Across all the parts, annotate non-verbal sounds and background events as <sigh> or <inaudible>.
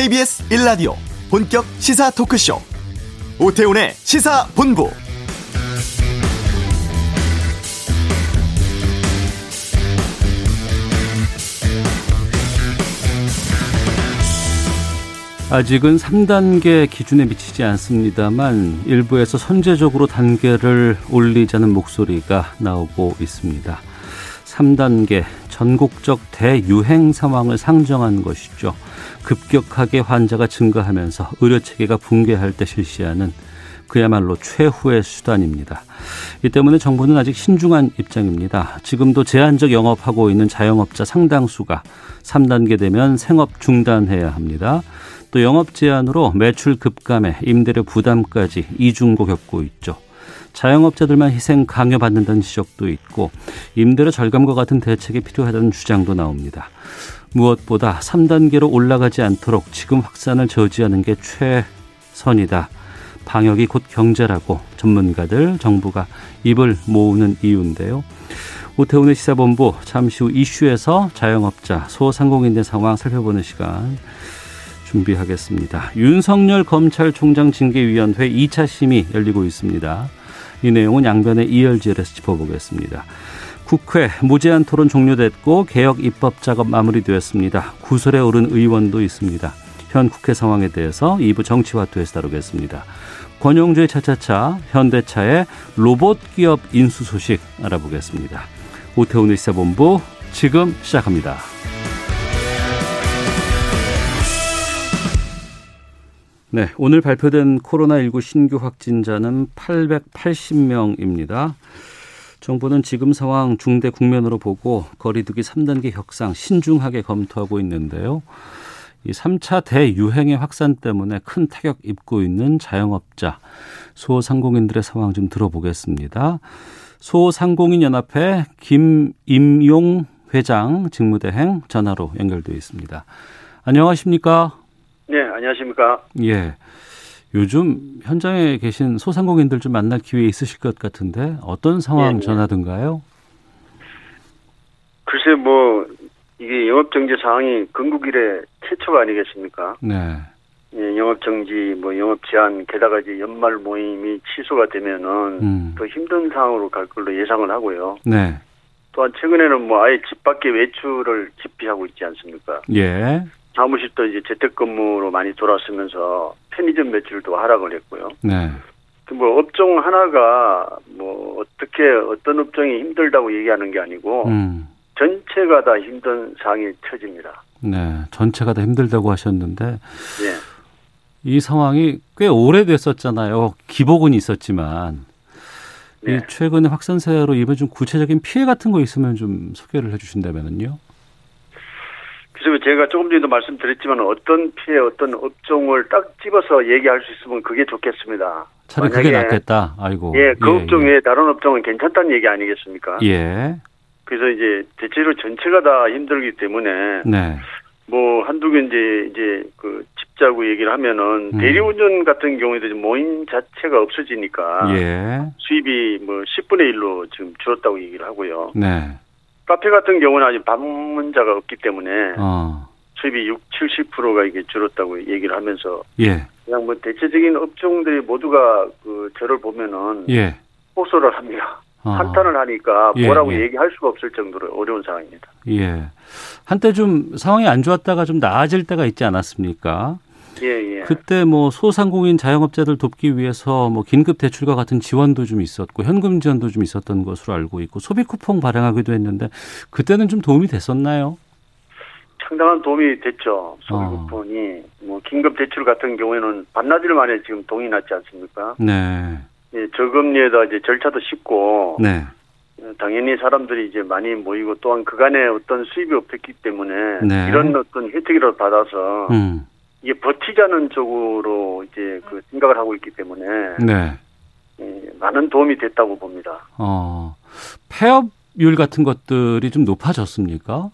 KBS 1라디오 본격 시사 토크쇼 오태훈의 시사본부 아직은 3단계 기준에 미치지 않습니다만 일부에서 선제적으로 단계를 올리자는 목소리가 나오고 있습니다. 3단계 전국적 대유행 상황을 상정한 것이죠. 급격하게 환자가 증가하면서 의료 체계가 붕괴할 때 실시하는 그야말로 최후의 수단입니다. 이 때문에 정부는 아직 신중한 입장입니다. 지금도 제한적 영업하고 있는 자영업자 상당수가 3단계 되면 생업 중단해야 합니다. 또 영업 제한으로 매출 급감에 임대료 부담까지 이중고 겪고 있죠. 자영업자들만 희생 강요받는다는 지적도 있고 임대료 절감과 같은 대책이 필요하다는 주장도 나옵니다. 무엇보다 3단계로 올라가지 않도록 지금 확산을 저지하는 게 최선이다. 방역이 곧 경제라고 전문가들, 정부가 입을 모으는 이유인데요. 오태훈의 시사본부 잠시 후 이슈에서 자영업자, 소상공인의 상황 살펴보는 시간 준비하겠습니다. 윤석열 검찰총장 징계위원회 2차 심의 열리고 있습니다. 이 내용은 양변의 이열지열에서 짚어보겠습니다. 국회 무제한 토론 종료됐고 개혁 입법 작업 마무리되었습니다. 구설에 오른 의원도 있습니다. 현 국회 상황에 대해서 2부 정치화투에서 다루겠습니다. 권용주의 차차차 현대차의 로봇 기업 인수 소식 알아보겠습니다. 오태훈의 시사본부 지금 시작합니다. 네, 오늘 발표된 코로나19 신규 확진자는 880명입니다. 정부는 지금 상황 중대 국면으로 보고 거리두기 3단계 혁상 신중하게 검토하고 있는데요. 이 3차 대유행의 확산 때문에 큰 타격 입고 있는 자영업자, 소상공인들의 상황 좀 들어보겠습니다. 소상공인 연합회 김임용 회장 직무대행 전화로 연결되어 있습니다. 안녕하십니까? 네, 안녕하십니까? 예. 요즘 현장에 계신 소상공인들 좀 만날 기회 있으실 것 같은데 어떤 상황 네, 전하던가요? 글쎄 뭐 이게 영업 정지 상황이 건국 이래 최초가 아니겠습니까? 네. 예, 영업 정지, 뭐 영업 제한, 게다가 이제 연말 모임이 취소가 되면은 음. 더 힘든 상황으로 갈 걸로 예상을 하고요. 네. 또한 최근에는 뭐 아예 집 밖에 외출을 기피하고 있지 않습니까? 예. 사무실도 이제 재택근무로 많이 돌아서면서 편의점 매출도 하락을 했고요. 네. 그뭐 업종 하나가 뭐 어떻게 어떤 업종이 힘들다고 얘기하는 게 아니고 음. 전체가 다 힘든 상황이 처집니다. 네, 전체가 다 힘들다고 하셨는데 네. 이 상황이 꽤 오래됐었잖아요. 기복은 있었지만 네. 이 최근에 확산세로 이번 좀 구체적인 피해 같은 거 있으면 좀 소개를 해주신다면요. 그래서 제가 조금 전에도 말씀드렸지만 어떤 피해, 어떤 업종을 딱 집어서 얘기할 수 있으면 그게 좋겠습니다. 차라리 그게 낫겠다. 아이고. 예, 그 예, 업종 외에 예. 다른 업종은 괜찮다는 얘기 아니겠습니까? 예. 그래서 이제 대체로 전체가 다 힘들기 때문에 네. 뭐 한두 개 이제 이제 그 집자고 얘기를 하면은 음. 대리운전 같은 경우에도 모임 자체가 없어지니까 예. 수입이 뭐 10분의 1로 지금 줄었다고 얘기를 하고요. 네. 카페 같은 경우는 아직 방문자가 없기 때문에 어. 수입이 6, 70%가 이게 줄었다고 얘기를 하면서 예. 그냥 뭐 대체적인 업종들이 모두가 그 저를 보면은 예. 호소를 합니다. 어. 한탄을 하니까 예, 뭐라고 예. 얘기할 수가 없을 정도로 어려운 상황입니다. 예. 한때 좀 상황이 안 좋았다가 좀 나아질 때가 있지 않았습니까? 예, 예. 그때 뭐 소상공인 자영업자들 돕기 위해서 뭐 긴급 대출과 같은 지원도 좀 있었고 현금 지원도 좀 있었던 것으로 알고 있고 소비 쿠폰 발행하기도 했는데 그때는 좀 도움이 됐었나요? 상당한 도움이 됐죠. 소비 어. 쿠폰이 뭐 긴급 대출 같은 경우에는 반나절 만에 지금 동이 났지 않습니까? 네. 예, 저금리에다 이제 절차도 쉽고 네. 당연히 사람들이 이제 많이 모이고 또한 그간에 어떤 수입이 없었기 때문에 네. 이런 어떤 혜택이라도 받아서 음. 이게 버티자는 쪽으로 이제 그 생각을 하고 있기 때문에 네. 예, 많은 도움이 됐다고 봅니다. 어. 폐업률 같은 것들이 좀 높아졌습니까?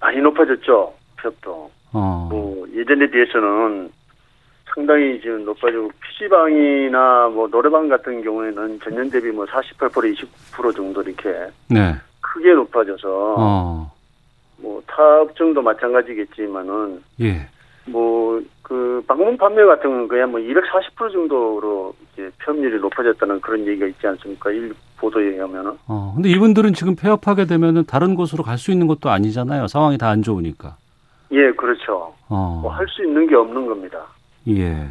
많이 높아졌죠. 폐업도. 어. 뭐 예전에 비해서는 상당히 지금 높아지고 PC방이나 뭐 노래방 같은 경우에는 전년 대비 뭐 48% 20% 정도 이렇게 네. 크게 높아져서 어. 뭐 타 업종도 마찬가지겠지만은 예. 뭐, 그, 방문 판매 같은 건 그냥 뭐240% 정도로 이제 폐업률이 높아졌다는 그런 얘기가 있지 않습니까? 일 보도에 의하면은. 어, 근데 이분들은 지금 폐업하게 되면은 다른 곳으로 갈 수 있는 것도 아니잖아요. 상황이 다 안 좋으니까. 예, 그렇죠. 어. 뭐 할 수 있는 게 없는 겁니다. 예.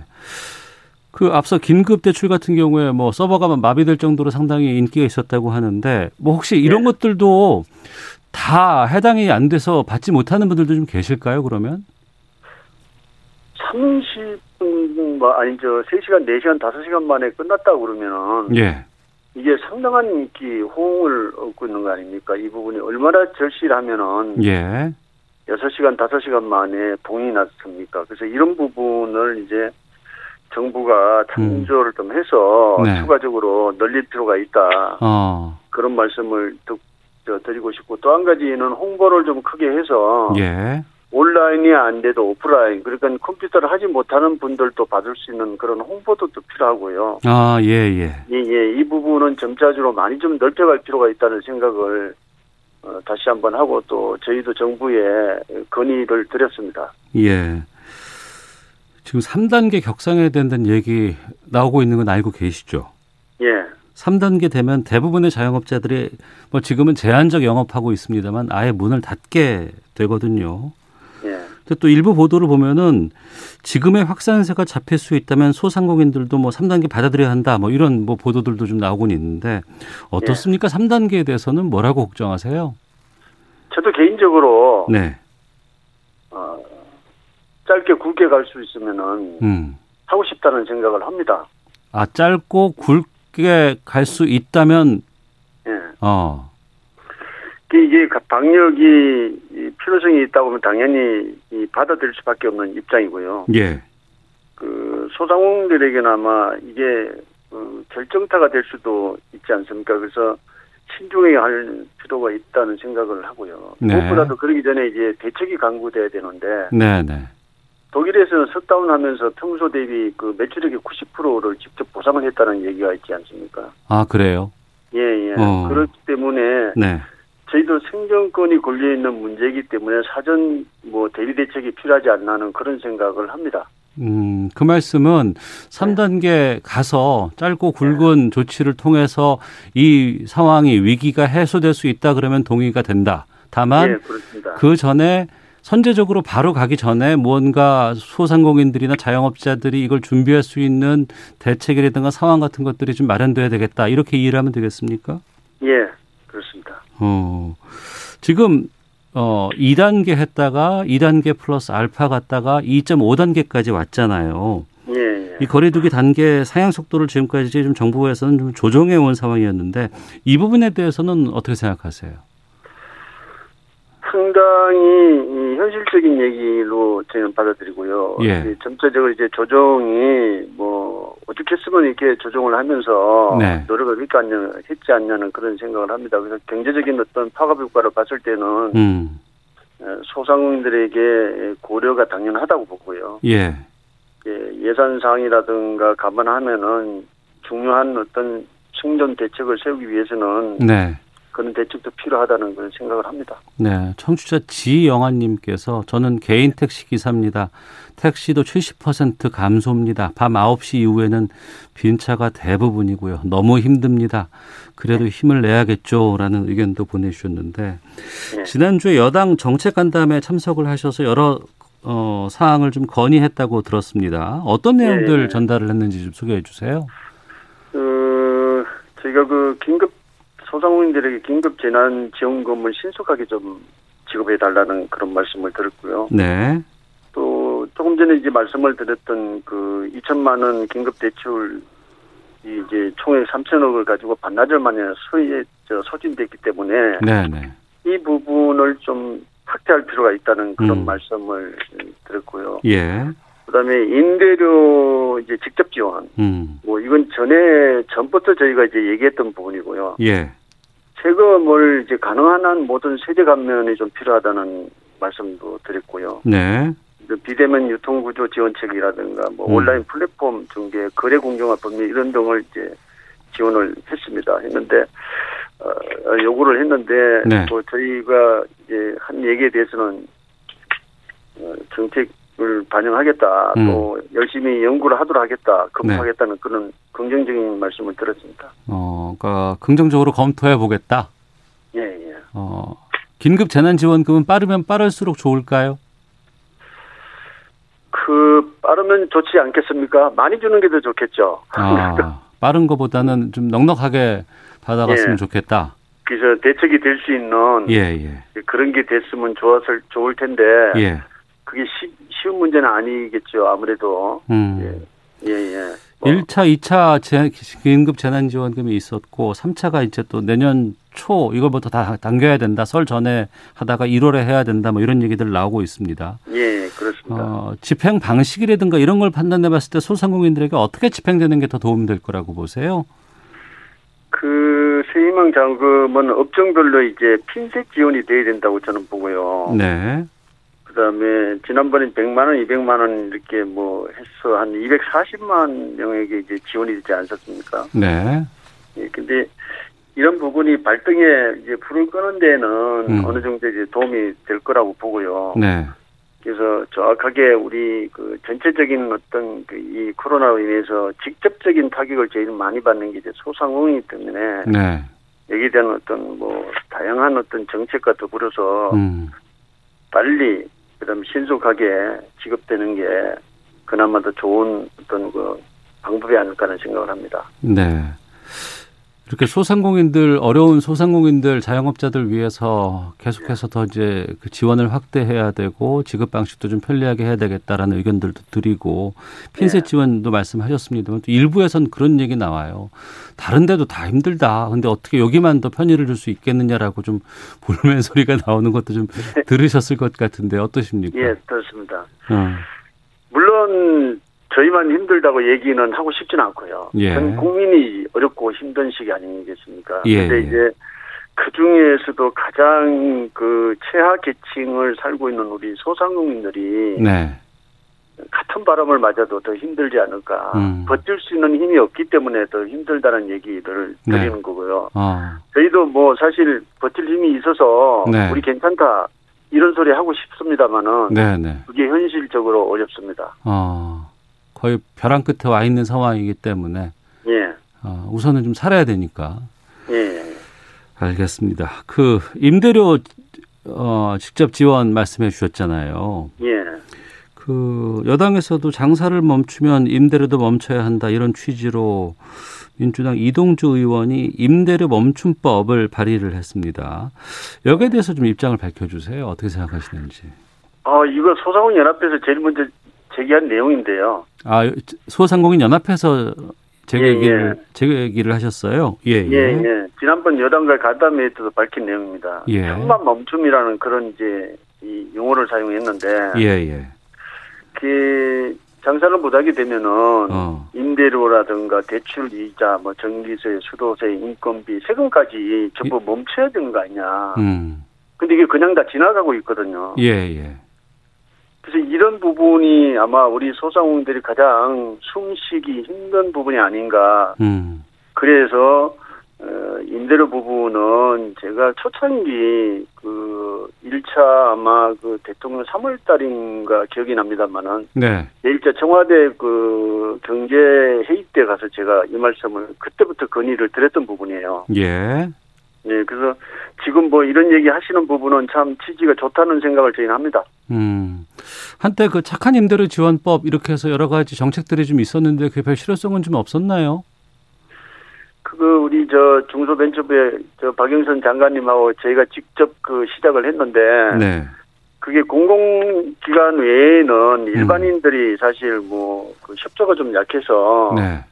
그 앞서 긴급 대출 같은 경우에 뭐 서버가 마비될 정도로 상당히 인기가 있었다고 하는데 뭐 혹시 이런 네. 것들도 다 해당이 안 돼서 받지 못하는 분들도 좀 계실까요, 그러면? 30분, 뭐, 아니, 저, 3시간, 4시간, 5시간 만에 끝났다고 그러면은. 예. 이게 상당한 인기, 호응을 얻고 있는 거 아닙니까? 이 부분이 얼마나 절실하면은. 예. 6시간, 5시간 만에 동이 났습니까? 그래서 이런 부분을 이제 정부가 참조를 좀 해서 네. 추가적으로 늘릴 필요가 있다. 어. 그런 말씀을 듣, 저, 드리고 싶고 또 한 가지는 홍보를 좀 크게 해서 예. 온라인이 안 돼도 오프라인 그러니까 컴퓨터를 하지 못하는 분들도 받을 수 있는 그런 홍보도 또 필요하고요. 아, 예, 예. 예, 예. 이 부분은 점차적으로 많이 좀 넓혀갈 필요가 있다는 생각을 어, 다시 한번 하고 또 저희도 정부에 건의를 드렸습니다. 예. 지금 3단계 격상해야 된다는 얘기 나오고 있는 건 알고 계시죠? 예. 3단계 되면 대부분의 자영업자들이 뭐 지금은 제한적 영업하고 있습니다만 아예 문을 닫게 되거든요. 예. 또 일부 보도를 보면은 지금의 확산세가 잡힐 수 있다면 소상공인들도 뭐 3단계 받아들여야 한다 뭐 이런 뭐 보도들도 좀 나오곤 있는데 어떻습니까? 3단계에 대해서는 뭐라고 걱정하세요? 저도 개인적으로 네. 어, 짧게 굵게 갈 수 있으면은 음. 하고 싶다는 생각을 합니다. 아, 짧고 굵 게 갈 수 있다면 예. 어. 그 이게 방역이 이 필요성이 있다 보면 당연히 이 받아들일 수밖에 없는 입장이고요. 예. 그 소상공인들에게는 아마 이게 어, 결정타가 될 수도 있지 않습니까? 그래서 신중해야 할 필요가 있다는 생각을 하고요. 네. 무엇보다도 그러기 전에 이제 대책이 강구돼야 되는데 네, 네. 독일에서는 셧다운하면서 평소 대비 그 매출액의 90%를 직접 보상을 했다는 얘기가 있지 않습니까? 아, 그래요. 예, 예. 어. 그렇기 때문에 네. 저희도 생존권이 걸려 있는 문제이기 때문에 사전 뭐 대비 대책이 필요하지 않나는 그런 생각을 합니다. 음, 그 말씀은 3단계 가서 짧고 굵은 조치를 통해서 이 상황이 위기가 해소될 수 있다 그러면 동의가 된다. 다만 예, 그렇습니다. 그 전에 선제적으로 바로 가기 전에 무언가 소상공인들이나 자영업자들이 이걸 준비할 수 있는 대책이라든가 상황 같은 것들이 좀 마련돼야 되겠다. 이렇게 이해를 하면 되겠습니까? 예, 그렇습니다. 어, 지금 어 2단계 했다가 2단계 플러스 알파 갔다가 2.5단계까지 왔잖아요. 예, 예. 이 거리두기 단계 상향 속도를 지금까지 좀 정부에서는 좀 조정해 온 상황이었는데 이 부분에 대해서는 어떻게 생각하세요? 상당히 이 현실적인 얘기로 저는 받아들이고요. 예. 이 점차적으로 이제 조정이 뭐 어떻게 했으면 이렇게 조정을 하면서 네. 노력을 했지 않냐, 했지 않냐는 그런 생각을 합니다. 그래서 경제적인 어떤 파급 효과를 봤을 때는 음, 어, 소상공인들에게 고려가 당연하다고 보고요. 예, 예, 예산 사항이라든가 감안하면은 중요한 어떤 생존 대책을 세우기 위해서는 네. 그런 대책도 필요하다는 그런 생각을 합니다. 네, 청취자 지영아님께서 저는 개인 택시 기사입니다. 택시도 70% 감소입니다. 밤 9시 이후에는 빈차가 대부분이고요. 너무 힘듭니다. 그래도 힘을 내야겠죠라는 의견도 보내주셨는데 네. 지난주에 여당 정책 간담회 참석을 하셔서 여러 어, 사항을 좀 건의했다고 들었습니다. 어떤 내용들 네. 전달을 했는지 좀 소개해 주세요. 그 저희가 그 긴급 소상공인들에게 긴급 재난 지원금을 신속하게 좀 지급해 달라는 그런 말씀을 드렸고요. 네, 또 조금 전에 이제 말씀을 드렸던 그 2천만 원 긴급 대출 이 이제 총액 3천억을 가지고 반나절 만에 소에 저 소진됐기 때문에 네, 네. 이 부분을 좀 확대할 필요가 있다는 그런 음. 말씀을 드렸고요. 예, 그다음에 임대료 이제 직접 지원 음, 뭐 이건 전에 전부터 저희가 이제 얘기했던 부분이고요. 예, 세금을 이제 가능한 한 모든 세제 감면이 좀 필요하다는 말씀도 드렸고요. 네, 그 비대면 유통구조 지원책이라든가 뭐 음. 온라인 플랫폼 중개, 거래 공정화 법률 이런 등을 이제 지원을 했습니다. 했는데 어, 어, 요구를 했는데 네. 또 저희가 이제 한 얘기에 대해서는 어, 정책 반영하겠다. 음. 또 열심히 연구를 하도록 하겠다. 네. 검토하겠다는 그런 긍정적인 말씀을 들었습니다. 어, 그러니까 긍정적으로 검토해 보겠다. 예, 예. 어, 긴급 재난 지원금은 빠르면 빠를수록 좋을까요? 그 빠르면 좋지 않겠습니까? 많이 주는 게 더 좋겠죠. 아, <laughs> 빠른 것보다는 좀 넉넉하게 받아갔으면 예. 좋겠다. 그래서 대책이 될 수 있는 예, 예. 그런 게 됐으면 좋았을 좋을 텐데 예. 그게 쉬, 쉬운 문제는 아니겠죠. 아무래도 음. 예, 예. 뭐, 1차, 2차 재, 긴급 재난지원금이 있었고 3차가 이제 또 내년 초 이걸부터 다 당겨야 된다. 설 전에 하다가 1월에 해야 된다. 뭐 이런 얘기들 나오고 있습니다. 예, 그렇습니다. 어, 집행 방식이라든가 이런 걸 판단해 봤을 때 소상공인들에게 어떻게 집행되는 게 더 도움될 거라고 보세요? 그 세희망 자금은 업종별로 이제 핀셋 지원이 돼야 된다고 저는 보고요. 네. 그다음에 지난번에 100만 원, 200만 원 이렇게 뭐 해서 한 240만 명에게 이제 지원이 되지 않았습니까? 네. 예, 근데 이런 부분이 발등에 이제 불을 끄는 데는 음. 어느 정도 이제 도움이 될 거라고 보고요. 네. 그래서 정확하게 우리 그 전체적인 어떤 그 이 코로나로 인해서 직접적인 타격을 제일 많이 받는 게 이제 소상공인이기 때문에 네. 여기에 대한 어떤 뭐 다양한 어떤 정책과 더불어서 음. 빨리 그다음 신속하게 지급되는 게 그나마 더 좋은 어떤 그 방법이 아닐까 하는 생각을 합니다. 네. 이렇게 소상공인들 어려운 소상공인들 자영업자들 위해서 계속해서 더 이제 그 지원을 확대해야 되고 지급 방식도 좀 편리하게 해야 되겠다라는 의견들도 드리고 핀셋 네. 지원도 말씀하셨습니다만 또 일부에선 그런 얘기 나와요. 다른 데도 다 힘들다. 근데 어떻게 여기만 더 편의를 줄 수 있겠느냐라고 좀 <laughs> 볼멘 소리가 나오는 것도 좀 들으셨을 것 같은데 어떠십니까? 예, 그렇습니다. 어. 물론 저희만 힘들다고 얘기는 하고 싶지는 않고요. 예. 전 국민이 어렵고 힘든 시기 아니겠습니까? 예, 근데 예. 이제 그 중에서도 가장 그 최하 계층을 살고 있는 우리 소상공인들이 네. 같은 바람을 맞아도 더 힘들지 않을까. 음. 버틸 수 있는 힘이 없기 때문에 더 힘들다는 얘기를 네. 드리는 거고요. 어. 저희도 뭐 사실 버틸 힘이 있어서 네. 우리 괜찮다 이런 소리 하고 싶습니다만은 네, 네. 그게 현실적으로 어렵습니다. 어. 거의 벼랑 끝에 와 있는 상황이기 때문에 예, 어, 우선은 좀 살아야 되니까. 예, 알겠습니다. 그 임대료 어, 직접 지원 말씀해 주셨잖아요. 예. 그 여당에서도 장사를 멈추면 임대료도 멈춰야 한다 이런 취지로 민주당 이동주 의원이 임대료 멈춤법을 발의를 했습니다. 여기에 대해서 좀 입장을 밝혀주세요. 어떻게 생각하시는지. 어, 이거 소상공인 연합회에서 제일 먼저 제기한 내용인데요. 아 소상공인 연합회에서 제 예, 예. 제 얘기를 하셨어요. 예, 예, 예. 지난번 여당과 간담회에 때도 밝힌 내용입니다. 예. 천만 멈춤이라는 그런 이제 이 용어를 사용했는데 예, 예. 그 장사를 못하게 되면은 어. 임대료라든가 대출 이자, 뭐 전기세, 수도세, 인건비, 세금까지 전부 멈춰야 되는 거 아니냐. 음. 근데 이게 그냥 다 지나가고 있거든요. 예, 예. 그래서 이런 부분이 아마 우리 소상공인들이 가장 숨쉬기 힘든 부분이 아닌가. 음. 그래서 어, 임대료 부분은 제가 초창기 그 1차 아마 그 대통령 3월 달인가 기억이 납니다만은 네. 제1차 청와대 그 경제 회의 때 가서 제가 이 말씀을 그때부터 건의를 드렸던 부분이에요. 예. 네, 그래서 지금 뭐 이런 얘기 하시는 부분은 참 취지가 좋다는 생각을 저희는 합니다. 음. 한때 그 착한 임대료 지원법 이렇게 해서 여러 가지 정책들이 좀 있었는데 그게 별 실효성은 좀 없었나요? 그거 우리 저 중소벤처부의 저 박영선 장관님하고 저희가 직접 그 시작을 했는데 네. 그게 공공기관 외에는 일반인들이 사실 뭐 그 협조가 좀 약해서 네.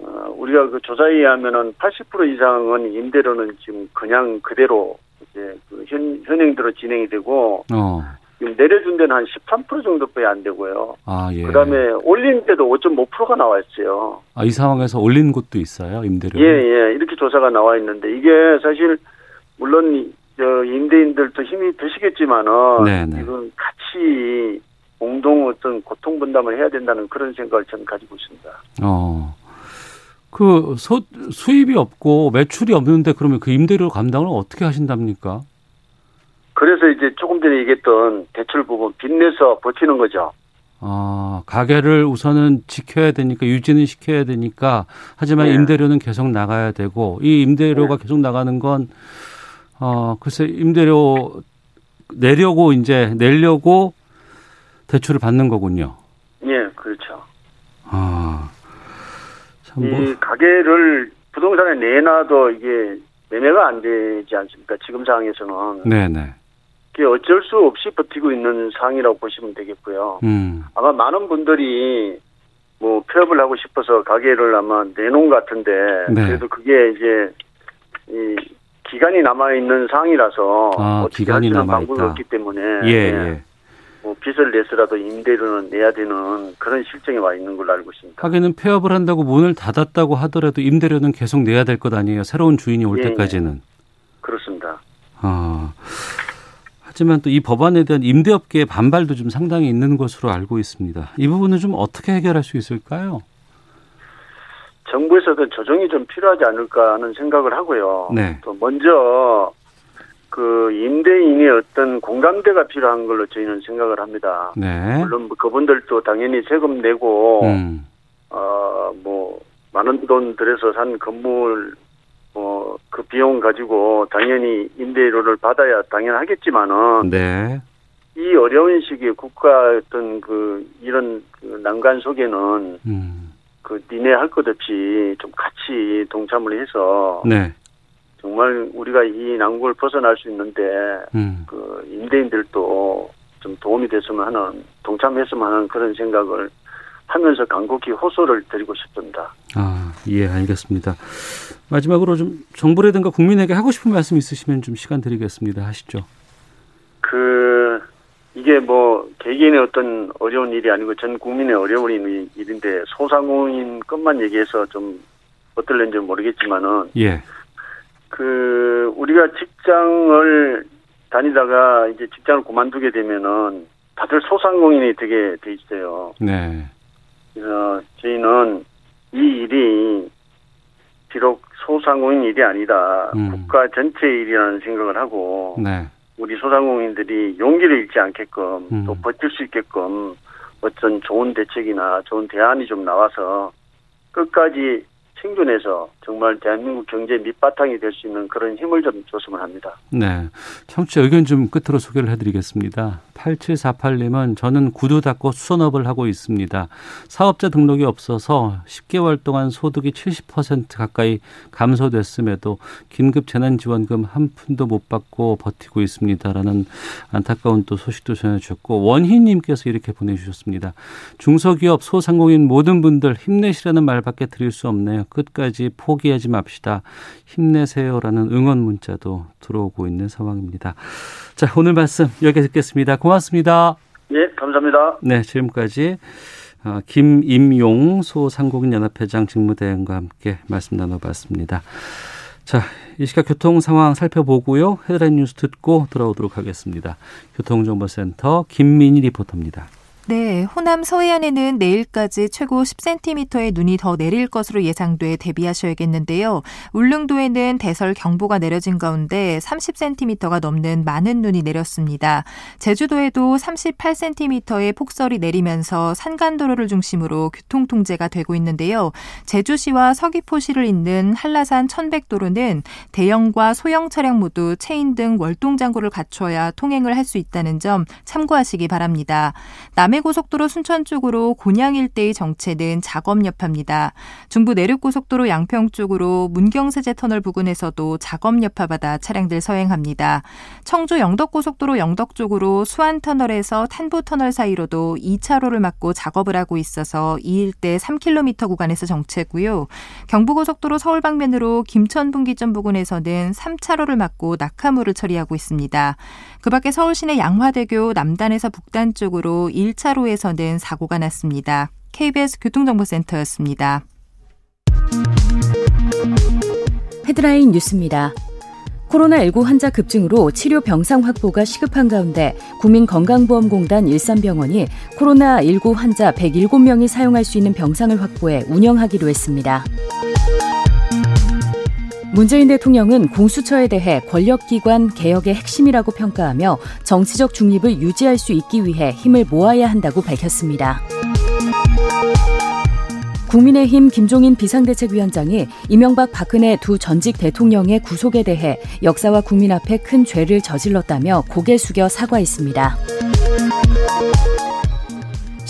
어, 우리가 그 조사에 의하면은 80% 이상은 임대료는 지금 그냥 그대로 이제 그 현, 현행대로 진행이 되고 어. 지금 내려준 데는 한 13% 정도밖에 안 되고요. 아, 예. 그다음에 올린 때도 5.5%가 나와 있어요. 아, 이 상황에서 올린 곳도 있어요, 임대료. 예, 예. 이렇게 조사가 나와 있는데 이게 사실 물론 이- 저 임대인들도 힘이 드시겠지만은 네, 네. 이건 같이 공동 어떤 고통 분담을 해야 된다는 그런 생각을 저는 가지고 있습니다. 어. 그 소, 수입이 없고 매출이 없는데 그러면 그 임대료 감당을 어떻게 하신답니까? 그래서 이제 조금 전에 얘기했던 대출 부분 빚내서 버티는 거죠. 어, 가게를 우선은 지켜야 되니까 유지는 시켜야 되니까 하지만 네. 임대료는 계속 나가야 되고 이 임대료가 네. 계속 나가는 건 어, 글쎄 임대료 내려고 이제 내려고 대출을 받는 거군요. 예, 그렇죠. 아. 참 뭐, 이 가게를 부동산에 내놔도 이게 매매가 안 되지 않습니까? 지금 상황에서는 네, 네. 그게 어쩔 수 없이 버티고 있는 상황이라고 보시면 되겠고요. 음. 아마 많은 분들이 뭐 폐업을 하고 싶어서 가게를 아마 내놓은 것 같은데 네. 그래도 그게 이제 이 기간이 남아 있는 상황이라서 아, 어떻게 기간이 할 수는 남아 있다. 방법이 없기 때문에 예, 예. 뭐 빚을 내서라도 임대료는 내야 되는 그런 실정에 와 있는 걸로 알고 있습니다. 하기는 폐업을 한다고 문을 닫았다고 하더라도 임대료는 계속 내야 될 것 아니에요. 새로운 주인이 올 예, 때까지는. 그렇습니다. 아. 하지만 또 이 법안에 대한 임대업계의 반발도 좀 상당히 있는 것으로 알고 있습니다. 이 부분은 좀 어떻게 해결할 수 있을까요? 정부에서도 조정이 좀 필요하지 않을까 하는 생각을 하고요. 네. 또 먼저 그 임대인의 어떤 공감대가 필요한 걸로 저희는 생각을 합니다. 네. 물론 뭐 그분들도 당연히 세금 내고 음. 어뭐 많은 돈 들여서 산 건물 뭐그 비용 가지고 당연히 임대료를 받아야 당연하겠지만은 네. 이 어려운 시기에 국가 어떤 그 이런 그 난관 속에는 음. 그 니네 할 것 없이 좀 같이 동참을 해서 네. 정말 우리가 이 난국을 벗어날 수 있는데 음. 그 임대인들도 좀 도움이 됐으면 하는 동참했으면 하는 그런 생각을 하면서 간곡히 호소를 드리고 싶습니다. 아, 예, 알겠습니다. 마지막으로 좀 정부라든가 국민에게 하고 싶은 말씀 있으시면 좀 시간 드리겠습니다. 하시죠. 그 이게 뭐 개개인의 어떤 어려운 일이 아니고 전 국민의 어려운 일- 일인데 소상공인 것만 얘기해서 좀 어떨는지 모르겠지만은 예. 그 우리가 직장을 다니다가 이제 직장을 그만두게 되면은 다들 소상공인이 되게 돼 있어요. 네. 그래서 저희는 이 일이 비록 소상공인 일이 아니다. 음. 국가 전체의 일이라는 생각을 하고 네. 우리 소상공인들이 용기를 잃지 않게끔 음. 또 버틸 수 있게끔 어떤 좋은 대책이나 좋은 대안이 좀 나와서 끝까지 생존해서 정말 대한민국 경제 밑바탕이 될 수 있는 그런 힘을 좀 줬으면 합니다. 네. 청취자 의견 좀 끝으로 소개를 해드리겠습니다. 8748님은 저는 구두 닦고 수선업을 하고 있습니다. 사업자 등록이 없어서 10개월 동안 소득이 70% 가까이 감소됐음에도 긴급 재난지원금 한 푼도 못 받고 버티고 있습니다라는 안타까운 또 소식도 전해주셨고 원희님께서 이렇게 보내주셨습니다. 중소기업 소상공인 모든 분들 힘내시라는 말밖에 드릴 수 없네요. 끝까지 포기하지 맙시다. 힘내세요라는 응원 문자도 들어오고 있는 상황입니다. 자, 오늘 말씀 여기 듣겠습니다. 고맙습니다. 예, 감사합니다. 네, 지금까지 어, 김임용 소상공인 연합회장 직무대행과 함께 말씀 나눠봤습니다. 자, 이 시각 교통 상황 살펴보고요. 헤드라인 뉴스 듣고 돌아오도록 하겠습니다. 교통정보센터 김민희 리포터입니다. 네, 호남 서해안에는 내일까지 최고 10cm의 눈이 더 내릴 것으로 예상돼 대비하셔야겠는데요. 울릉도에는 대설 경보가 내려진 가운데 30cm가 넘는 많은 눈이 내렸습니다. 제주도에도 38cm의 폭설이 내리면서 산간도로를 중심으로 교통 통제가 되고 있는데요. 제주시와 서귀포시를 잇는 한라산 천백도로는 대형과 소형 차량 모두 체인 등 월동 장구를 갖춰야 통행을 할 수 있다는 점 참고하시기 바랍니다. 남해고속도로 순천 쪽으로 곤양 일대의 정체는 작업 여파입니다. 중부 내륙고속도로 양평 쪽으로 문경새재 터널 부근에서도 작업 여파받아 차량들 서행합니다. 청주 영덕고속도로 영덕 쪽으로 수한 터널에서 탄부 터널 사이로도 2차로를 막고 작업을 하고 있어서 이 일대 3km 구간에서 정체고요. 경부고속도로 서울 방면으로 김천 분기점 부근에서는 3차로를 막고 낙하물을 처리하고 있습니다. 그 밖에 서울 시내 양화대교 남단에서 북단 쪽으로 1차로에서는 사고가 났습니다. KBS 교통정보센터였습니다. 헤드라인 뉴스입니다. 코로나19 환자 급증으로 치료 병상 확보가 시급한 가운데 국민건강보험공단 일산병원이 코로나19 환자 107명이 사용할 수 있는 병상을 확보해 운영하기로 했습니다. 문재인 대통령은 공수처에 대해 권력기관 개혁의 핵심이라고 평가하며 정치적 중립을 유지할 수 있기 위해 힘을 모아야 한다고 밝혔습니다. 국민의힘 김종인 비상대책위원장이 이명박 박근혜 두 전직 대통령의 구속에 대해 역사와 국민 앞에 큰 죄를 저질렀다며 고개 숙여 사과했습니다.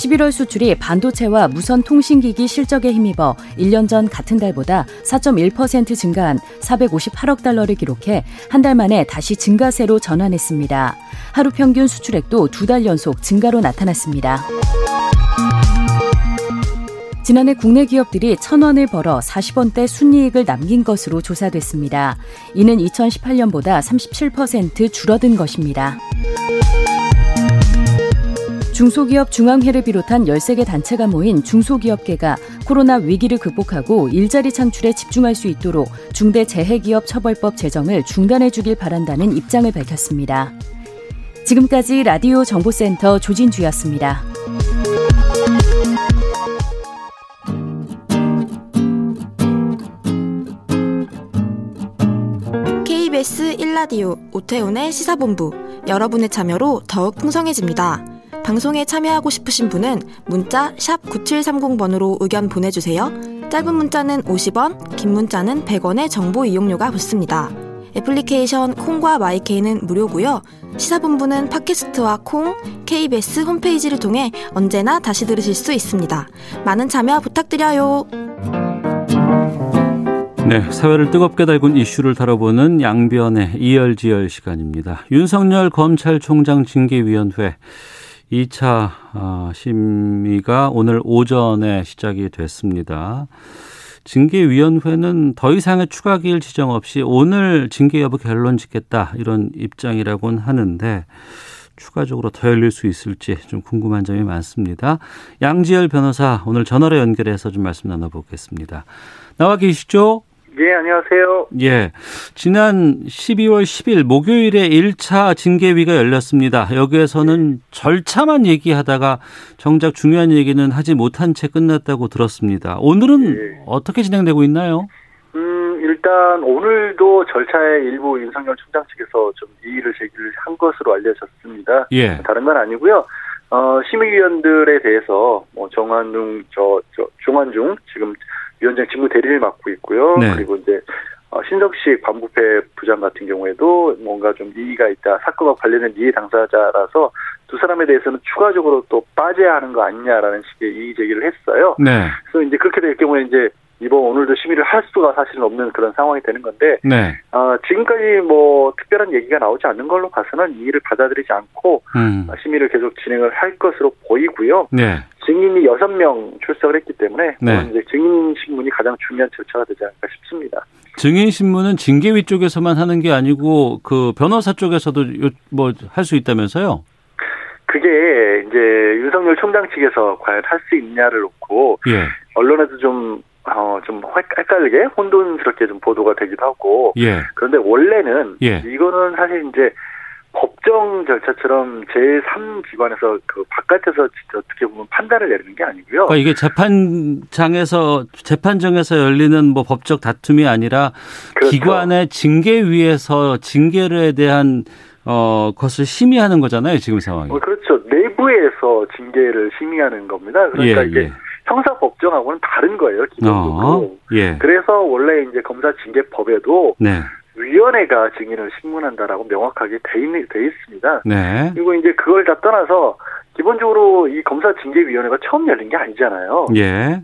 11월 수출이 반도체와 무선 통신기기 실적에 힘입어 1년 전 같은 달보다 4.1% 증가한 458억 달러를 기록해 한 달 만에 다시 증가세로 전환했습니다. 하루 평균 수출액도 두 달 연속 증가로 나타났습니다. 지난해 국내 기업들이 천 원을 벌어 40원대 순이익을 남긴 것으로 조사됐습니다. 이는 2018년보다 37% 줄어든 것입니다. 중소기업 중앙회를 비롯한 13개 단체가 모인 중소기업계가 코로나 위기를 극복하고 일자리 창출에 집중할 수 있도록 중대재해기업 처벌법 제정을 중단해 주길 바란다는 입장을 밝혔습니다. 지금까지 라디오 정보센터 조진주였습니다. KBS 1라디오 오태훈의 시사본부 여러분의 참여로 더욱 풍성해집니다. 방송에 참여하고 싶으신 분은 문자 9730번으로 의견 보내주세요. 짧은 문자는 50원, 긴 문자는 100원의 정보 이용료가 붙습니다. 애플리케이션 콩과 마이케이는 무료고요. 시사본부는 팟캐스트와 콩, KBS 홈페이지를 통해 언제나 다시 들으실 수 있습니다. 많은 참여 부탁드려요. 네, 사회를 뜨겁게 달군 이슈를 다뤄보는 양변의 이열지열 시간입니다. 윤석열 검찰총장 징계위원회 2차 어, 심의가 오늘 오전에 시작이 됐습니다. 징계위원회는 더 이상의 추가 기일 지정 없이 오늘 징계 여부 결론 짓겠다 이런 입장이라고는 하는데 추가적으로 더 열릴 수 있을지 좀 궁금한 점이 많습니다. 양지열 변호사 오늘 전화로 연결해서 좀 말씀 나눠보겠습니다. 나와 계시죠? 예, 안녕하세요. 예. 지난 12월 10일 목요일에 1차 징계위가 열렸습니다. 여기에서는 절차만 얘기하다가 정작 중요한 얘기는 하지 못한 채 끝났다고 들었습니다. 오늘은 예. 어떻게 진행되고 있나요? 음, 일단 오늘도 절차의 일부 윤석열 총장 측에서 좀 이의를 제기를 한 것으로 알려졌습니다. 예. 다른 건 아니고요. 어, 심의위원들에 대해서 뭐 정한중 저, 저 정한중 지금 위원장 직무 대리를 맡고 있고요. 네. 그리고 이제 어, 신석식 반부패 부장 같은 경우에도 뭔가 좀 이의가 있다. 사건과 관련된 이해 당사자라서 두 사람에 대해서는 추가적으로 또 빠져야 하는 거 아니냐라는 식의 이의 제기를 했어요. 네. 그래서 이제 그렇게 될 경우에 이제 이번 오늘도 심의를 할 수가 사실은 없는 그런 상황이 되는 건데 네. 어, 지금까지 뭐 특별한 얘기가 나오지 않는 걸로 봐서는 이의를 받아들이지 않고 음. 심의를 계속 진행을 할 것으로 보이고요. 네. 증인이 여섯 명 출석을 했기 때문에 네. 이제 증인 신문이 가장 중요한 절차가 되지 않을까 싶습니다. 증인 신문은 징계위 쪽에서만 하는 게 아니고 그 변호사 쪽에서도 뭐 할 수 있다면서요? 그게 이제 윤석열 총장 측에서 과연 할 수 있냐를 놓고 예. 언론에도 좀 어, 좀 헷갈리게 혼돈스럽게 좀 보도가 되기도 하고. 예. 그런데 원래는 예. 이거는 사실 이제 법정 절차처럼 제3기관에서 그 바깥에서 어떻게 보면 판단을 내리는 게 아니고요. 그러니까 이게 재판장에서 재판정에서 열리는 뭐 법적 다툼이 아니라 그렇죠. 기관의 징계위에서 징계에 대한 어 것을 심의하는 거잖아요 지금 상황이. 어, 그렇죠. 내부에서 징계를 심의하는 겁니다. 그러니까 예, 이게 예. 형사 법정하고는 다른 거예요 기본적으로. 어, 예. 그래서 원래 이제 검사 징계법에도 네. 위원회가 증인을 신문한다라고 명확하게 돼, 있, 돼 있습니다. 네. 그리고 이제 그걸 다 떠나서 기본적으로 이 검사 징계위원회가 처음 열린 게 아니잖아요. 예.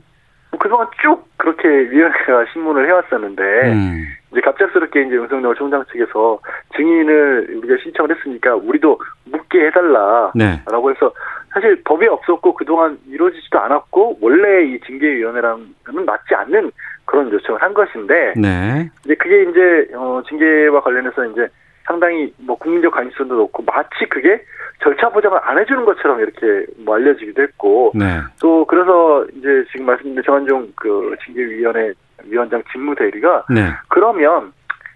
뭐 그동안 쭉 그렇게 위원회가 신문을 해왔었는데 음. 이제 갑작스럽게 이제 윤석열 총장 측에서 증인을 우리가 신청을 했으니까 우리도 묻게 해달라라고 네. 해서 사실 법이 없었고 그동안 이루어지지도 않았고 원래 이 징계위원회랑은 맞지 않는 그런 요청을 한 것인데 네. 이제 그게 이제 어 징계와 관련해서 이제 상당히 뭐 국민적 관심도 높고 마치 그게 절차 보장을 안 해주는 것처럼 이렇게 뭐 알려지기도 했고 네. 또 그래서 이제 지금 말씀드린 정한종 그 징계위원회 위원장 직무 대리가 네. 그러면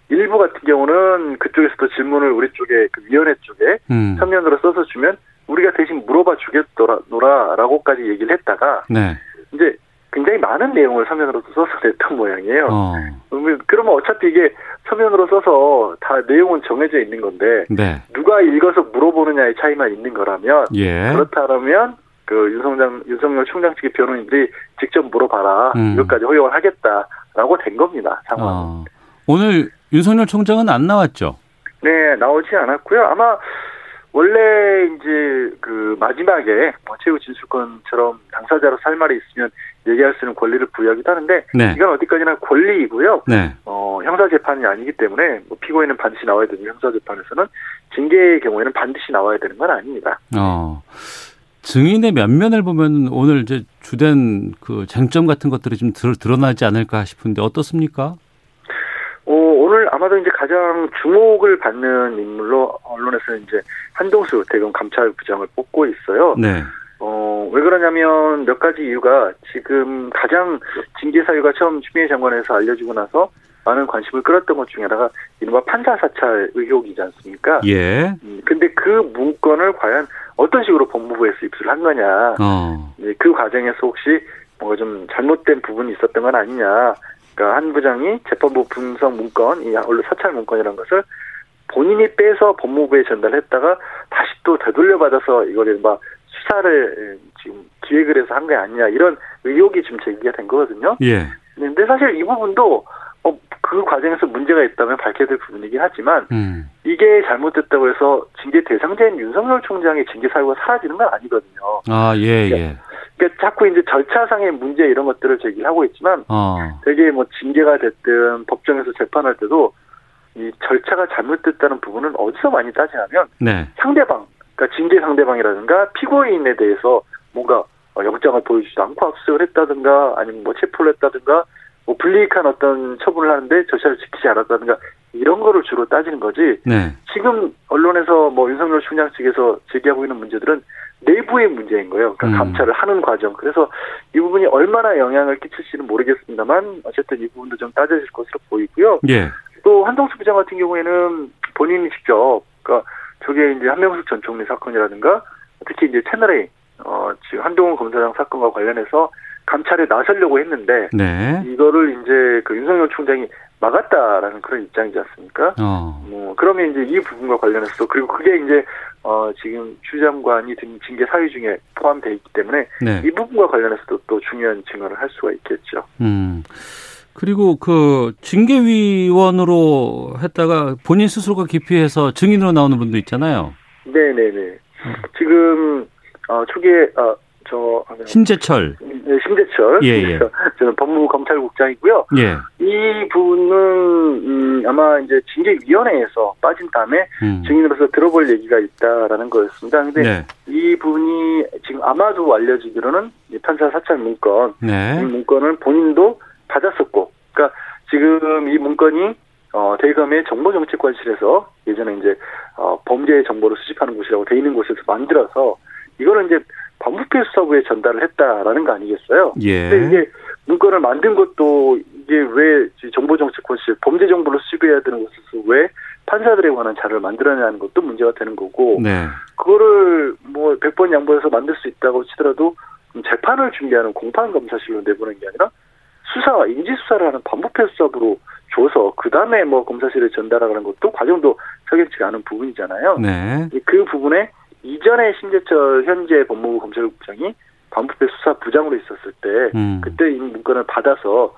일부 같은 경우는 그쪽에서도 질문을 우리 쪽에 그 위원회 쪽에 음. 서면으로 써서 주면 우리가 대신 물어봐 주겠더라 노라라고까지 얘기를 했다가 네. 이제 굉장히 많은 내용을 서면으로 써서 냈던 모양이에요. 어. 그러면 어차피 이게 서면으로 써서 다 내용은 정해져 있는 건데 네. 누가 읽어서 물어보느냐의 차이만 있는 거라면 예. 그렇다면 그 윤성장 윤석열 총장 측의 변호인들이 직접 물어봐라 음. 이것까지 허용을 하겠다라고 된 겁니다 상황. 어. 오늘 윤석열 총장은 안 나왔죠? 네 나오지 않았고요. 아마 원래 이제 그 마지막에 뭐 최후 진술권처럼 당사자로 살 말이 있으면 얘기할 수 있는 권리를 부여하기도 하는데 네. 이건 어디까지나 권리이고요. 네. 어, 형사 재판이 아니기 때문에 뭐 피고인은 반드시 나와야 되는 형사 재판에서는 징계의 경우에는 반드시 나와야 되는 건 아닙니다. 어. 증인의 면면을 보면 오늘 이제 주된 그 쟁점 같은 것들이 좀 드러나지 않을까 싶은데 어떻습니까? 어, 오늘 아마도 이제 가장 주목을 받는 인물로 언론에서 이제 한동수 대검 감찰부장을 뽑고 있어요. 네. 어, 왜 그러냐면 몇 가지 이유가 지금 가장 징계 사유가 처음 추미애 장관에서 알려지고 나서 많은 관심을 끌었던 것 중에 하나가 이른바 판사 사찰 의혹이지 않습니까? 예. 음, 근데 그 문건을 과연 어떤 식으로 법무부에서 입수를 한 거냐. 어. 네, 그 과정에서 혹시 뭔가 좀 잘못된 부분이 있었던 건 아니냐. 그러니까 한 부장이 재판부 분석 문건, 이 원래 사찰 문건이라는 것을 본인이 빼서 법무부에 전달했다가 다시 또 되돌려 받아서 이걸 막 수사를 지금 기획을 해서 한 게 아니냐 이런 의혹이 지금 제기가 된 거거든요. 예. 근데 사실 이 부분도 어, 그 과정에서 문제가 있다면 밝혀야 될 부분이긴 하지만 음. 이게 잘못됐다고 해서 징계 대상자인 윤석열 총장의 징계 사유가 사라지는 건 아니거든요. 아, 예, 그러니까, 예. 그러니까 자꾸 이제 절차상의 문제 이런 것들을 제기를 하고 있지만 어. 되게 뭐 징계가 됐든 법정에서 재판할 때도 이 절차가 잘못됐다는 부분은 어디서 많이 따지냐면 네. 상대방, 그러니까 징계 상대방이라든가 피고인에 대해서 뭔가 어, 영장을 보여주지 않고 압수수색을 했다든가 아니면 뭐 체포를 했다든가 뭐 불이익한 어떤 처분을 하는데 절차를 지키지 않았다든가 이런 거를 주로 따지는 거지. 네. 지금 언론에서 뭐 윤석열 총장 측에서 제기하고 있는 문제들은 내부의 문제인 거예요. 그러니까 음. 감찰을 하는 과정. 그래서 이 부분이 얼마나 영향을 끼칠지는 모르겠습니다만 어쨌든 이 부분도 좀 따져질 것으로 보이고요. 예. 또 한동수 부장 같은 경우에는 본인이 직접 그러니까 저게 이제 한명숙 전 총리 사건이라든가 특히 이제 채널A 어 지금 한동훈 검사장 사건과 관련해서 감찰에 나서려고 했는데 네. 이거를 이제 그 윤석열 총장이 막았다라는 그런 입장이지 않습니까? 어. 뭐 그러면 이제 이 부분과 관련해서 그리고 그게 이제 어 지금 추 장관이 든 징계 사유 중에 포함되어 있기 때문에 네. 이 부분과 관련해서도 또 중요한 증언을 할 수가 있겠죠. 음. 그리고 그 징계위원으로 했다가 본인 스스로가 기피해서 증인으로 나오는 분도 있잖아요. 네 네네. 음. 지금 어 초기에 어, 저 신재철. 네, 신재철. 예, 예. 저는 법무부 검찰국장이고요. 예. 이 분은 음, 아마 이제 징계위원회에서 빠진 다음에 음. 증인으로서 들어볼 얘기가 있다라는 거였습니다. 근데 네. 이 분이 지금 아마도 알려지기로는 판사 사찰 문건, 네. 이 문건을 본인도 받았었고, 그러니까 지금 이 문건이 어, 대검의 정보정책관실에서 예전에 이제 어, 범죄 정보를 수집하는 곳이라고 돼 있는 곳에서 만들어서 이거는 이제 반부패 수사부에 전달을 했다라는 거 아니겠어요? 예. 근데 이게 문건을 만든 것도 이게 왜 정보정책관실 범죄 정보를 수집해야 되는 곳에서 왜 판사들에 관한 자료를 만들어내는 것도 문제가 되는 거고 네. 그거를 뭐 100번 양보해서 만들 수 있다고 치더라도 재판을 준비하는 공판 검사실로 내보낸 게 아니라 수사 인지 수사를 하는 반부패 수사부로 줘서 그 다음에 뭐 검사실에 전달하는 것도 과정도 석연치가 않은 부분이잖아요. 네. 그 부분에 이전에 신재철 현재 법무부 검찰국장이 반부패 수사 부장으로 있었을 때 음. 그때 이 문건을 받아서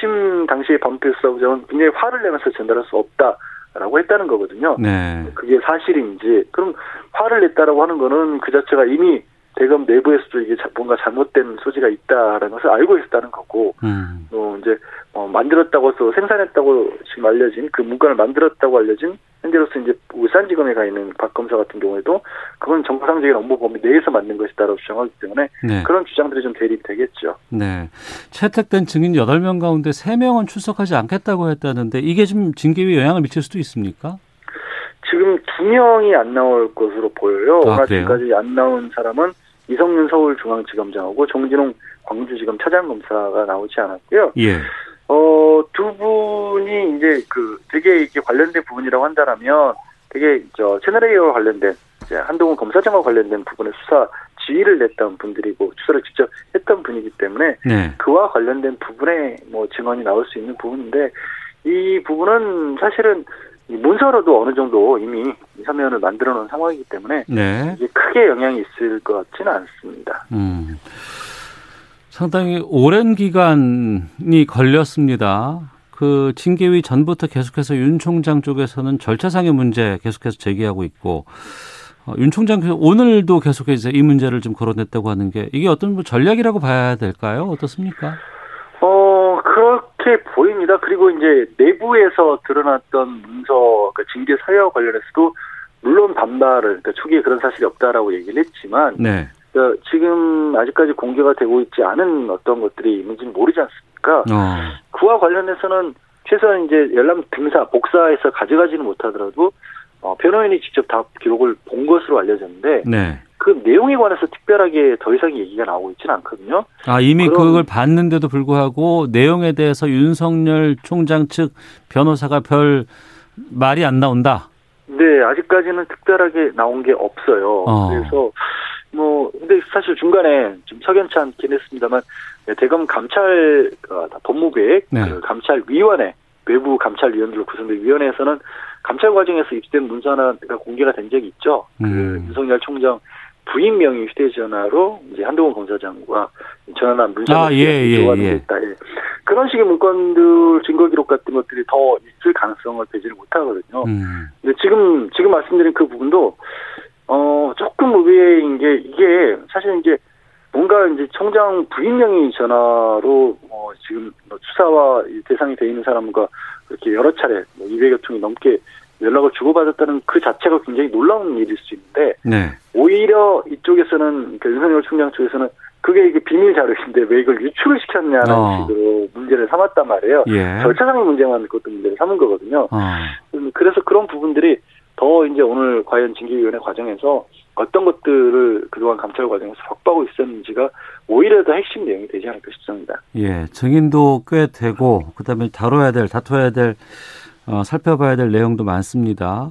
심 당시에 반부패 수사 부장은 굉장히 화를 내면서 전달할 수 없다 라고 했다는 거거든요. 네. 그게 사실인지 그럼 화를 냈다라고 하는 거는 그 자체가 이미 대검 내부에서도 이게 뭔가 잘못된 소지가 있다라는 것을 알고 있었다는 거고, 음. 또 이제 어, 만들었다고 해서 생산했다고 지금 알려진 그 문건을 만들었다고 알려진 현재로서 이제 울산지검에 가 있는 박 검사 같은 경우에도 그건 정상적인 업무 범위 내에서 만든 것이다라고 주장하기 때문에 네. 그런 주장들이 좀 대립이 되겠죠. 네. 채택된 증인 8명 가운데 3명은 출석하지 않겠다고 했다는데 이게 좀 징계위에 영향을 미칠 수도 있습니까? 지금 두 명이 안 나올 것으로 보여요. 아, 지금까지 안 나온 사람은 이성윤 서울중앙지검장하고 정진홍 광주지검 차장검사가 나오지 않았고요. 예. 어, 두 분이 이제 그 되게 이게 관련된 부분이라고 한다라면 되게 저 채널A와 관련된 이제 한동훈 검사장과 관련된 부분의 수사 지휘를 냈던 분들이고 수사를 직접 했던 분이기 때문에 네. 그와 관련된 부분에 뭐 증언이 나올 수 있는 부분인데 이 부분은 사실은 문서로도 어느 정도 이미 서면을 만들어 놓은 상황이기 때문에 네. 이게 크게 영향이 있을 것 같지는 않습니다. 음. 상당히 오랜 기간이 걸렸습니다. 그 징계위 전부터 계속해서 윤 총장 쪽에서는 절차상의 문제 계속해서 제기하고 있고 어, 윤 총장 오늘도 계속해서 이 문제를 좀 거론했다고 하는 게 이게 어떤 뭐 전략이라고 봐야 될까요? 어떻습니까? 어 그렇게 보입니다. 그리고 이제 내부에서 드러났던 문서 그 징계 사유와 관련해서도 물론 반발을 그러니까 초기에 그런 사실이 없다라고 얘기를 했지만 네. 그 지금 아직까지 공개가 되고 있지 않은 어떤 것들이 있는지는 모르지 않습니까? 어. 그와 관련해서는 최소한 이제 열람 등사 복사해서 가져가지는 못하더라도 어, 변호인이 직접 다 기록을 본 것으로 알려졌는데 네. 그 내용에 관해서 특별하게 더 이상 얘기가 나오고 있지는 않거든요. 아 이미 그걸 봤는데도 불구하고 내용에 대해서 윤석열 총장 측 변호사가 별 말이 안 나온다. 네, 아직까지는 특별하게 나온 게 없어요. 어. 그래서 뭐 근데 사실 중간에 좀 석연치 않긴 했습니다만 대검 감찰 어, 법무부의 네. 그 감찰위원회 외부 감찰위원들로 구성된 위원회에서는 감찰 과정에서 입수된 문서가 공개가 된 적이 있죠. 그 음. 그 윤석열 총장 부인 명의 휴대전화로 이제 한동훈 검사장과 전화한 문자가 아, 예, 예, 예. 있다. 예. 그런 식의 문건들 증거 기록 같은 것들이 더 있을 가능성을 배제를 못하거든요. 음. 근데 지금 지금 말씀드린 그 부분도 어 조금 의외인 게 이게 사실 이제 뭔가 이제 총장 부인 명의 전화로 뭐 지금 뭐 수사와 대상이 돼 있는 사람과 그렇게 여러 차례 뭐 200여 통이 넘게 연락을 주고받았다는 그 자체가 굉장히 놀라운 일일 수 있는데 네. 오히려 이쪽에서는 그 윤석열 총장 쪽에서는 그게 이게 비밀 자료인데 왜 이걸 유출을 시켰냐는 어. 식으로 문제를 삼았단 말이에요. 예. 절차상의 문제만 그것도 문제를 삼은 거거든요. 어. 그래서 그런 부분들이 더 이제 오늘 과연 징계위원회 과정에서 어떤 것들을 그동안 감찰 과정에서 확보하고 있었는지가 오히려 더 핵심 내용이 되지 않을까 싶습니다. 예, 증인도 꽤 되고 그다음에 다뤄야 될, 다퉈야 될 어, 살펴봐야 될 내용도 많습니다.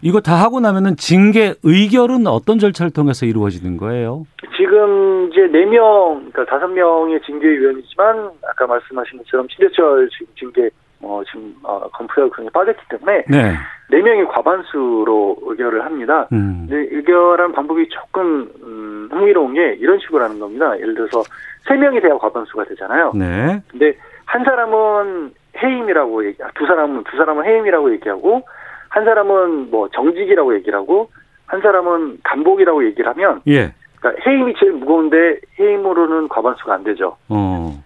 이거 다 하고 나면은 징계 의결은 어떤 절차를 통해서 이루어지는 거예요? 지금 이제 4명, 그러니까 5명의 징계위원이지만 아까 말씀하신 것처럼 신대철 지금 징계 어, 지금 어, 검토가 굉장히 빠졌기 때문에 네. 4명이 과반수로 의결을 합니다. 음. 의결한 방법이 조금 음, 흥미로운 게 이런 식으로 하는 겁니다. 예를 들어서 3명이 돼야 과반수가 되잖아요. 네. 근데 한 사람은 해임이라고 얘기, 두 사람은 두 사람은 해임이라고 얘기하고 한 사람은 뭐 정직이라고 얘기를 하고 한 사람은 감복이라고 얘기를 하면 예. 그러니까 해임이 제일 무거운데 해임으로는 과반수가 안 되죠. 어.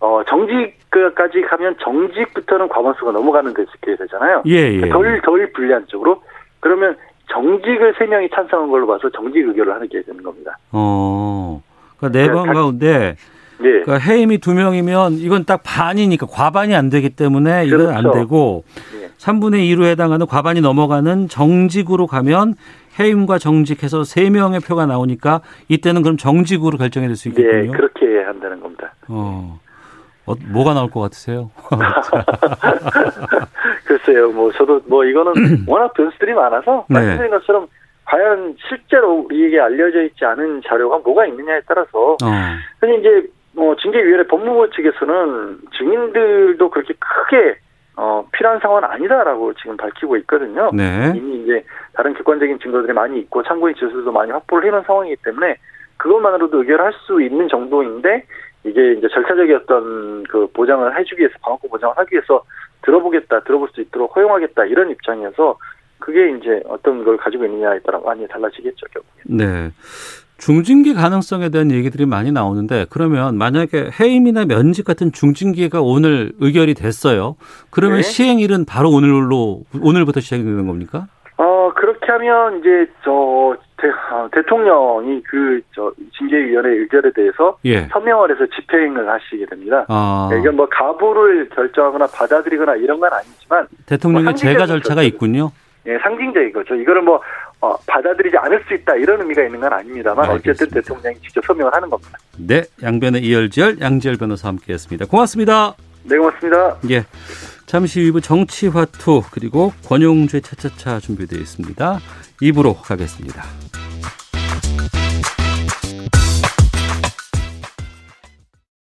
어 정직까지 가면 정직부터는 과반수가 넘어가는 데게 되잖아요. 예, 예. 덜 덜 불리한 쪽으로 그러면 정직을 세 명이 찬성한 걸로 봐서 정직 의결을 하게 되는 겁니다. 어. 그러니까 네번 그러니까 가운데 예. 그러니까 해임이 두 명이면 이건 딱 반이니까 과반이 안 되기 때문에 이건 그렇죠. 안 되고 예. 3분의 2로 해당하는 과반이 넘어가는 정직으로 가면 해임과 정직해서 세 명의 표가 나오니까 이때는 그럼 정직으로 결정이 될 수 있겠군요. 예, 그렇게 한다는 겁니다. 어. 어, 뭐가 나올 것 같으세요? <laughs> 글쎄요, 뭐 저도 뭐 이거는 <clears throat> 워낙 변수들이 많아서 네. 말씀드린 것처럼 과연 실제로 우리에게 알려져 있지 않은 자료가 뭐가 있느냐에 따라서 어. 근데 이제 뭐 징계위원회 법무부 측에서는 증인들도 그렇게 크게 어, 필요한 상황은 아니다라고 지금 밝히고 있거든요. 네. 이미 이제 다른 객관적인 증거들이 많이 있고 참고인 지수도 많이 확보를 해놓은 상황이기 때문에 그것만으로도 의결할 수 있는 정도인데 이게 이제 절차적이었던 그 보장을 해주기 위해서 방어권 보장을 하기 위해서 들어보겠다, 들어볼 수 있도록 허용하겠다 이런 입장이어서 그게 이제 어떤 걸 가지고 있느냐에 따라 많이 달라지겠죠, 결국에. 네. 중징계 가능성에 대한 얘기들이 많이 나오는데 그러면 만약에 해임이나 면직 같은 중징계가 오늘 의결이 됐어요. 그러면 네. 시행일은 바로 오늘로 오늘부터 시행되는 겁니까? 어 그렇게 하면 이제 저 대, 어, 대통령이 그 저 징계위원회 의결에 대해서 예. 서명을 해서 집행을 하시게 됩니다. 아. 네, 이건 뭐 가부를 결정하거나 받아들이거나 이런 건 아니지만 대통령의 뭐 제가 절차가 있군요. 예, 상징적인 거죠. 이거를 뭐 어, 받아들이지 않을 수 있다 이런 의미가 있는 건 아닙니다만 알겠습니다. 어쨌든 대통령이 직접 서명을 하는 겁니다. 네, 양변의 이열지열 양지열 변호사 함께했습니다. 고맙습니다. 네, 고맙습니다. 예, 잠시 후부 정치화투 그리고 권용주의 차차차 준비되어 있습니다. 입으로 가겠습니다.